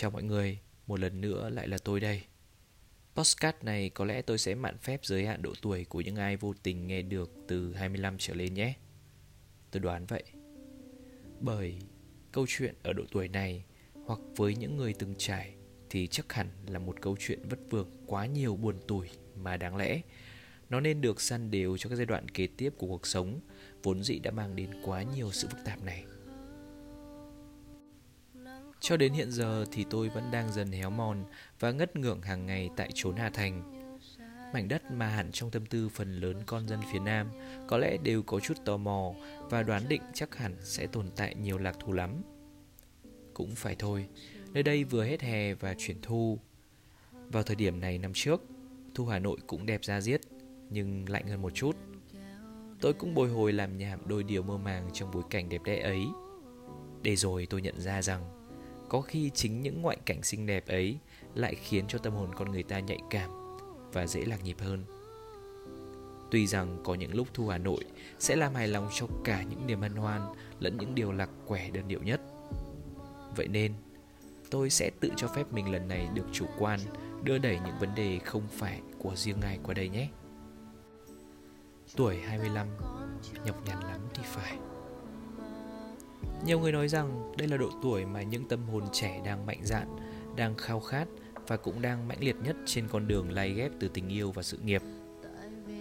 Chào mọi người, một lần nữa lại là tôi đây. Postcard này có lẽ tôi sẽ mạn phép giới hạn độ tuổi của những ai vô tình nghe được từ 25 trở lên nhé. Tôi đoán vậy. Bởi câu chuyện ở độ tuổi này hoặc với những người từng trải thì chắc hẳn là một câu chuyện vất vưởng quá nhiều buồn tủi mà đáng lẽ nó nên được săn đều cho các giai đoạn kế tiếp của cuộc sống vốn dĩ đã mang đến quá nhiều sự phức tạp này. Cho đến hiện giờ thì tôi vẫn đang dần héo mòn và ngất ngưỡng hàng ngày tại chốn Hà Thành. Mảnh đất mà hẳn trong tâm tư phần lớn con dân phía Nam có lẽ đều có chút tò mò và đoán định chắc hẳn sẽ tồn tại nhiều lạc thú lắm. Cũng phải thôi, nơi đây vừa hết hè và chuyển thu. Vào thời điểm này năm trước, thu Hà Nội cũng đẹp ra giết, nhưng lạnh hơn một chút. Tôi cũng bồi hồi làm nhảm đôi điều mơ màng trong bối cảnh đẹp đẽ ấy. Để rồi tôi nhận ra rằng có khi chính những ngoại cảnh xinh đẹp ấy lại khiến cho tâm hồn con người ta nhạy cảm và dễ lạc nhịp hơn. Tuy rằng có những lúc thu hà nội sẽ làm hài lòng cho cả những niềm hân hoan lẫn những điều lạc quẻ đơn điệu nhất. Vậy nên, tôi sẽ tự cho phép mình lần này được chủ quan đưa đẩy những vấn đề không phải của riêng ai qua đây nhé. Tuổi 25 nhọc nhằn lắm thì phải nhiều người nói rằng đây là độ tuổi mà những tâm hồn trẻ đang mạnh dạn, đang khao khát và cũng đang mãnh liệt nhất trên con đường lay ghép từ tình yêu và sự nghiệp.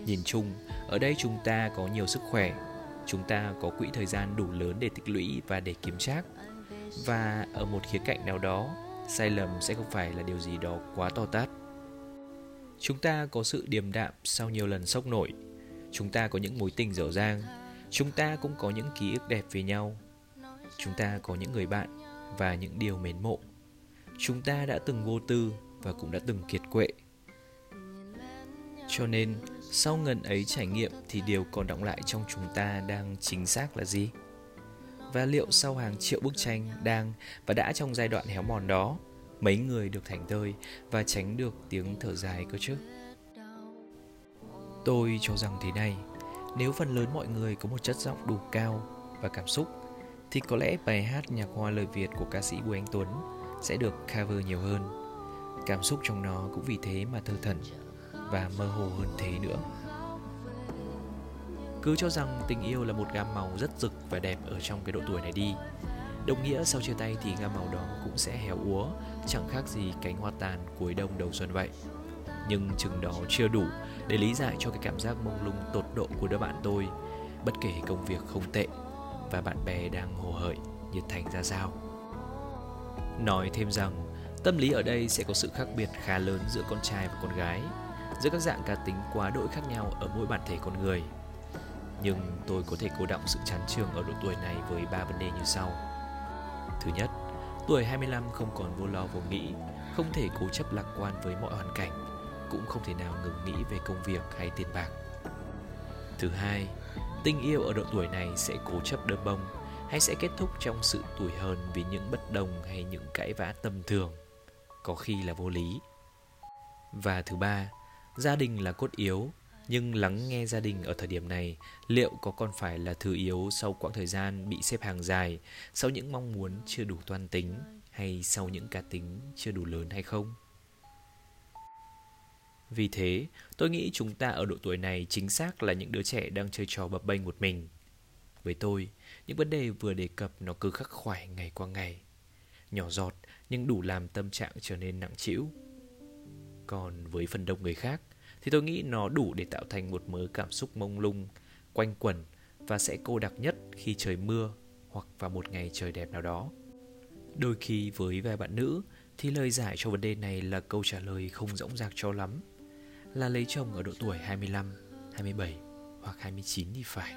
Nhìn chung, ở đây chúng ta có nhiều sức khỏe, chúng ta có quỹ thời gian đủ lớn để tích lũy và để kiếm trác. Và ở một khía cạnh nào đó, sai lầm sẽ không phải là điều gì đó quá to tát. Chúng ta có sự điềm đạm sau nhiều lần sốc nổi. Chúng ta có những mối tình dở dang. Chúng ta cũng có những ký ức đẹp về nhau chúng ta có những người bạn và những điều mến mộ. Chúng ta đã từng vô tư và cũng đã từng kiệt quệ. Cho nên, sau ngần ấy trải nghiệm thì điều còn động lại trong chúng ta đang chính xác là gì? Và liệu sau hàng triệu bức tranh đang và đã trong giai đoạn héo mòn đó, mấy người được thành thơi và tránh được tiếng thở dài cơ chứ? Tôi cho rằng thế này, nếu phần lớn mọi người có một chất giọng đủ cao và cảm xúc thì có lẽ bài hát nhạc hoa lời Việt của ca sĩ Bùi Anh Tuấn sẽ được cover nhiều hơn. Cảm xúc trong nó cũng vì thế mà thơ thẩn và mơ hồ hơn thế nữa. Cứ cho rằng tình yêu là một gam màu rất rực và đẹp ở trong cái độ tuổi này đi. Đồng nghĩa sau chia tay thì gam màu đó cũng sẽ héo úa, chẳng khác gì cánh hoa tàn cuối đông đầu xuân vậy. Nhưng chừng đó chưa đủ để lý giải cho cái cảm giác mông lung tột độ của đứa bạn tôi, bất kể công việc không tệ và bạn bè đang hồ hởi nhiệt thành ra sao. Nói thêm rằng, tâm lý ở đây sẽ có sự khác biệt khá lớn giữa con trai và con gái, giữa các dạng cá tính quá đỗi khác nhau ở mỗi bản thể con người. Nhưng tôi có thể cố động sự chán trường ở độ tuổi này với ba vấn đề như sau. Thứ nhất, tuổi 25 không còn vô lo vô nghĩ, không thể cố chấp lạc quan với mọi hoàn cảnh, cũng không thể nào ngừng nghĩ về công việc hay tiền bạc. Thứ hai tình yêu ở độ tuổi này sẽ cố chấp đơm bông hay sẽ kết thúc trong sự tủi hờn vì những bất đồng hay những cãi vã tầm thường? Có khi là vô lý. Và thứ ba, gia đình là cốt yếu, nhưng lắng nghe gia đình ở thời điểm này, liệu có còn phải là thứ yếu sau quãng thời gian bị xếp hàng dài, sau những mong muốn chưa đủ toan tính hay sau những cá tính chưa đủ lớn hay không? Vì thế, tôi nghĩ chúng ta ở độ tuổi này chính xác là những đứa trẻ đang chơi trò bập bênh một mình. Với tôi, những vấn đề vừa đề cập nó cứ khắc khoải ngày qua ngày. Nhỏ giọt nhưng đủ làm tâm trạng trở nên nặng trĩu. Còn với phần đông người khác, thì tôi nghĩ nó đủ để tạo thành một mớ cảm xúc mông lung, quanh quẩn và sẽ cô đặc nhất khi trời mưa hoặc vào một ngày trời đẹp nào đó. Đôi khi với vài bạn nữ thì lời giải cho vấn đề này là câu trả lời không rỗng rạc cho lắm là lấy chồng ở độ tuổi 25, 27 hoặc 29 thì phải.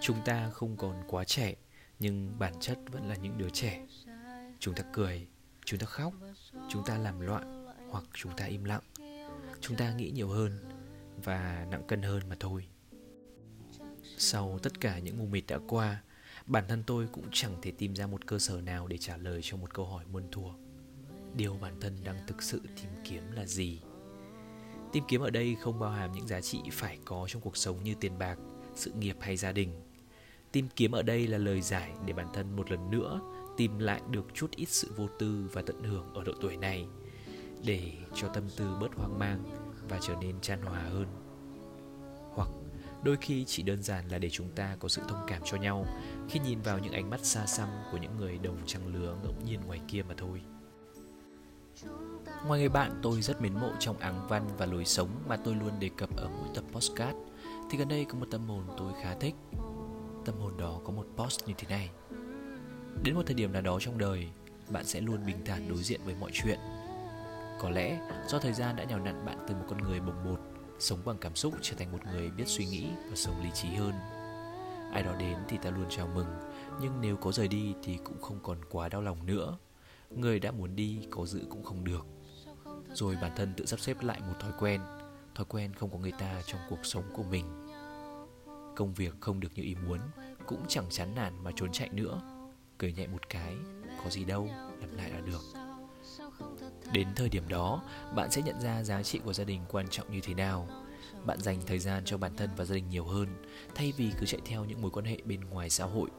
Chúng ta không còn quá trẻ, nhưng bản chất vẫn là những đứa trẻ. Chúng ta cười, chúng ta khóc, chúng ta làm loạn hoặc chúng ta im lặng. Chúng ta nghĩ nhiều hơn và nặng cân hơn mà thôi. Sau tất cả những mù mịt đã qua, bản thân tôi cũng chẳng thể tìm ra một cơ sở nào để trả lời cho một câu hỏi muôn thuở. Điều bản thân đang thực sự tìm kiếm là gì? Tìm kiếm ở đây không bao hàm những giá trị phải có trong cuộc sống như tiền bạc, sự nghiệp hay gia đình. Tìm kiếm ở đây là lời giải để bản thân một lần nữa tìm lại được chút ít sự vô tư và tận hưởng ở độ tuổi này để cho tâm tư bớt hoang mang và trở nên chan hòa hơn hoặc đôi khi chỉ đơn giản là để chúng ta có sự thông cảm cho nhau khi nhìn vào những ánh mắt xa xăm của những người đồng trang lứa ngẫu nhiên ngoài kia mà thôi Ngoài người bạn, tôi rất mến mộ trong áng văn và lối sống mà tôi luôn đề cập ở mỗi tập postcard. Thì gần đây có một tâm hồn tôi khá thích. Tâm hồn đó có một post như thế này. Đến một thời điểm nào đó trong đời, Bạn sẽ luôn bình thản đối diện với mọi chuyện. Có lẽ do thời gian đã nhào nặn bạn từ một con người bồng bột, Sống bằng cảm xúc trở thành một người biết suy nghĩ và sống lý trí hơn. Ai đó đến thì ta luôn chào mừng, Nhưng nếu có rời đi thì cũng không còn quá đau lòng nữa. Người đã muốn đi có giữ cũng không được. Rồi bản thân tự sắp xếp lại một thói quen. Thói quen không có người ta trong cuộc sống của mình. Công việc không được như ý muốn Cũng chẳng chán nản mà trốn chạy nữa. Cười nhẹ một cái Có gì đâu, làm lại là được. Đến thời điểm đó, bạn sẽ nhận ra giá trị của gia đình quan trọng như thế nào. Bạn dành thời gian cho bản thân và gia đình nhiều hơn thay vì cứ chạy theo những mối quan hệ bên ngoài xã hội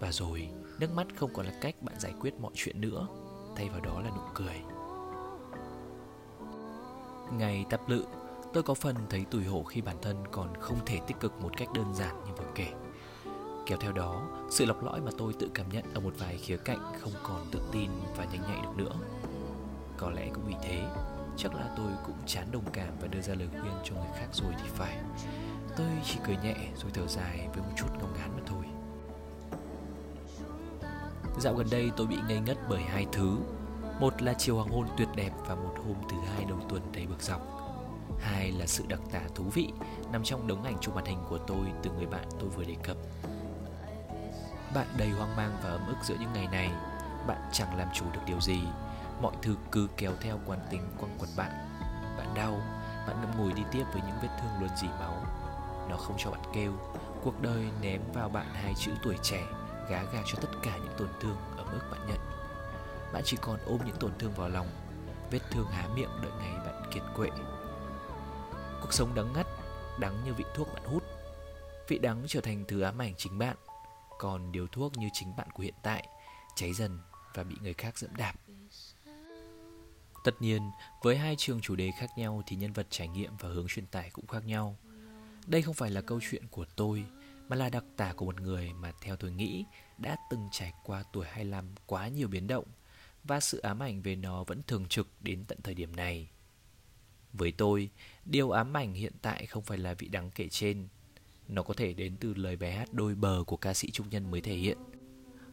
và rồi, nước mắt không còn là cách bạn giải quyết mọi chuyện nữa. Thay vào đó là nụ cười. Ngày tập lự, tôi có phần thấy tủi hổ khi bản thân còn không thể tích cực một cách đơn giản như vừa kể. Kéo theo đó, sự lọc lõi mà tôi tự cảm nhận ở một vài khía cạnh không còn tự tin và nhanh nhạy được nữa. Có lẽ cũng vì thế, chắc là tôi cũng chán đồng cảm và đưa ra lời khuyên cho người khác rồi thì phải. Tôi chỉ cười nhẹ rồi thở dài với một chút ngông ngán mà thôi. Dạo gần đây tôi bị ngây ngất bởi hai thứ. Một là chiều hoàng hôn tuyệt đẹp và một hôm thứ hai đầu tuần đầy bực dọc. Hai là sự đặc tả thú vị nằm trong đống ảnh chụp màn hình của tôi từ người bạn tôi vừa đề cập. Bạn đầy hoang mang và ấm ức giữa những ngày này. Bạn chẳng làm chủ được điều gì. Mọi thứ cứ kéo theo quán tính quăng quẩn bạn. Bạn đau, bạn ngậm ngùi đi tiếp với những vết thương luôn dỉ máu. Nó không cho bạn kêu. Cuộc đời ném vào bạn hai chữ tuổi trẻ. Gá gạc cho tất cả những tổn thương ở mức bạn nhận. Bạn chỉ còn ôm những tổn thương vào lòng Vết thương há miệng đợi ngày bạn kiệt quệ. Cuộc sống đắng ngắt Đắng như vị thuốc bạn hút. Vị đắng trở thành thứ ám ảnh chính bạn Còn điều thuốc như chính bạn của hiện tại Cháy dần và bị người khác dẫm đạp. Tất nhiên, với hai trường chủ đề khác nhau thì nhân vật trải nghiệm và hướng truyền tải cũng khác nhau. Đây không phải là câu chuyện của tôi, mà là đặc tả của một người mà theo tôi nghĩ đã từng trải qua tuổi 25 quá nhiều biến động và sự ám ảnh về nó vẫn thường trực đến tận thời điểm này. Với tôi, điều ám ảnh hiện tại không phải là vị đắng kể trên. Nó có thể đến từ lời bài hát đôi bờ của ca sĩ Trung Nhân mới thể hiện.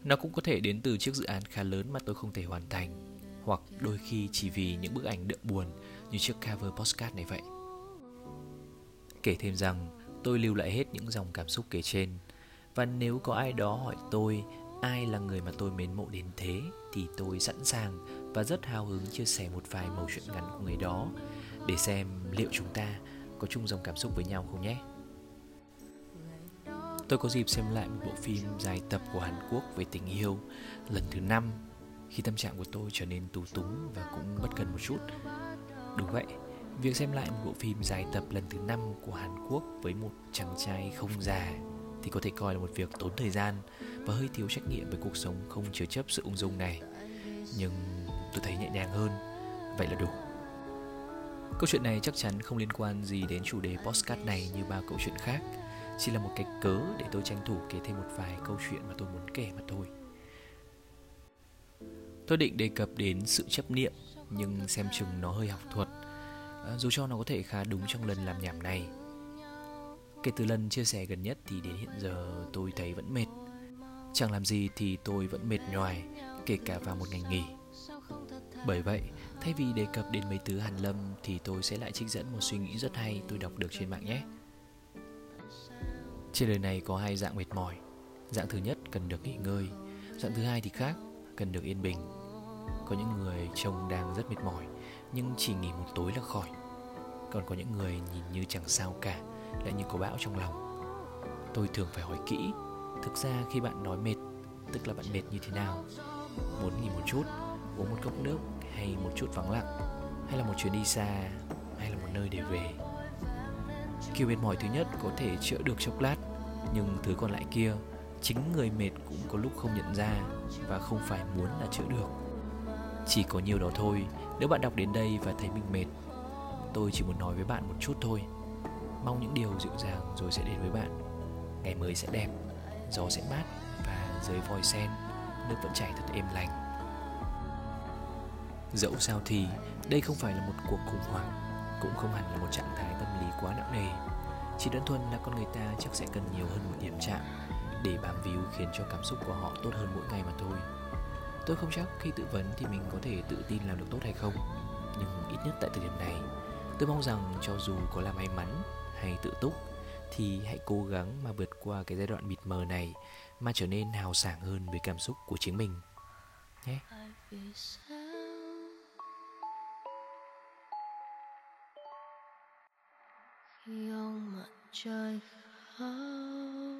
Nó cũng có thể đến từ chiếc dự án khá lớn mà tôi không thể hoàn thành hoặc đôi khi chỉ vì những bức ảnh đượm buồn như chiếc cover postcard này vậy. Kể thêm rằng, tôi lưu lại hết những dòng cảm xúc kể trên và nếu có ai đó hỏi tôi ai là người mà tôi mến mộ đến thế thì tôi sẵn sàng và rất hào hứng chia sẻ một vài mẩu chuyện ngắn của người đó để xem liệu chúng ta có chung dòng cảm xúc với nhau không nhé. Tôi có dịp xem lại một bộ phim dài tập của Hàn Quốc về tình yêu lần thứ năm khi tâm trạng của tôi trở nên tù túng và cũng bất cần một chút. Đúng vậy, việc xem lại một bộ phim dài tập lần thứ năm của Hàn Quốc với một chàng trai không già thì có thể coi là một việc tốn thời gian và hơi thiếu trách nhiệm với cuộc sống không chứa chấp sự ung dung này. Nhưng tôi thấy nhẹ nhàng hơn, vậy là đủ. Câu chuyện này chắc chắn không liên quan gì đến chủ đề postcard này như bao câu chuyện khác Chỉ là một cái cớ để tôi tranh thủ kể thêm một vài câu chuyện mà tôi muốn kể mà thôi Tôi định đề cập đến sự chấp niệm nhưng xem chừng nó hơi học thuật Ờ, dù cho nó có thể khá đúng trong lần làm nhảm này. Kể từ lần chia sẻ gần nhất thì đến hiện giờ tôi thấy vẫn mệt. Chẳng làm gì thì tôi vẫn mệt nhoài, kể cả vào một ngày nghỉ. Bởi vậy, thay vì đề cập đến mấy thứ hàn lâm thì tôi sẽ lại trích dẫn một suy nghĩ rất hay tôi đọc được trên mạng nhé. Trên đời này có hai dạng mệt mỏi. Dạng thứ nhất cần được nghỉ ngơi, dạng thứ hai thì khác, cần được yên bình có những người trông đang rất mệt mỏi nhưng chỉ nghỉ một tối là khỏi. Còn có những người nhìn như chẳng sao cả, lại như có bão trong lòng. Tôi thường phải hỏi kỹ, thực ra khi bạn nói mệt, tức là bạn mệt như thế nào? Muốn nghỉ một chút, uống một cốc nước hay một chút vắng lặng? Hay là một chuyến đi xa, hay là một nơi để về? Kiểu mệt mỏi thứ nhất có thể chữa được chốc lát, nhưng thứ còn lại kia, chính người mệt cũng có lúc không nhận ra và không phải muốn là chữa được chỉ có nhiều đó thôi, nếu bạn đọc đến đây và thấy mình mệt, tôi chỉ muốn nói với bạn một chút thôi. Mong những điều dịu dàng rồi sẽ đến với bạn. Ngày mới sẽ đẹp, gió sẽ mát và dưới vòi sen, nước vẫn chảy thật êm lành. Dẫu sao thì, đây không phải là một cuộc khủng hoảng, cũng không hẳn là một trạng thái tâm lý quá nặng nề. Chỉ đơn thuần là con người ta chắc sẽ cần nhiều hơn một điểm chạm để bám víu khiến cho cảm xúc của họ tốt hơn mỗi ngày mà thôi tôi không chắc khi tự vấn thì mình có thể tự tin làm được tốt hay không. Nhưng ít nhất tại thời điểm này, tôi mong rằng cho dù có là may mắn hay tự túc, thì hãy cố gắng mà vượt qua cái giai đoạn mịt mờ này mà trở nên hào sảng hơn với cảm xúc của chính mình, nhé. Khi ông mặt trời khóc.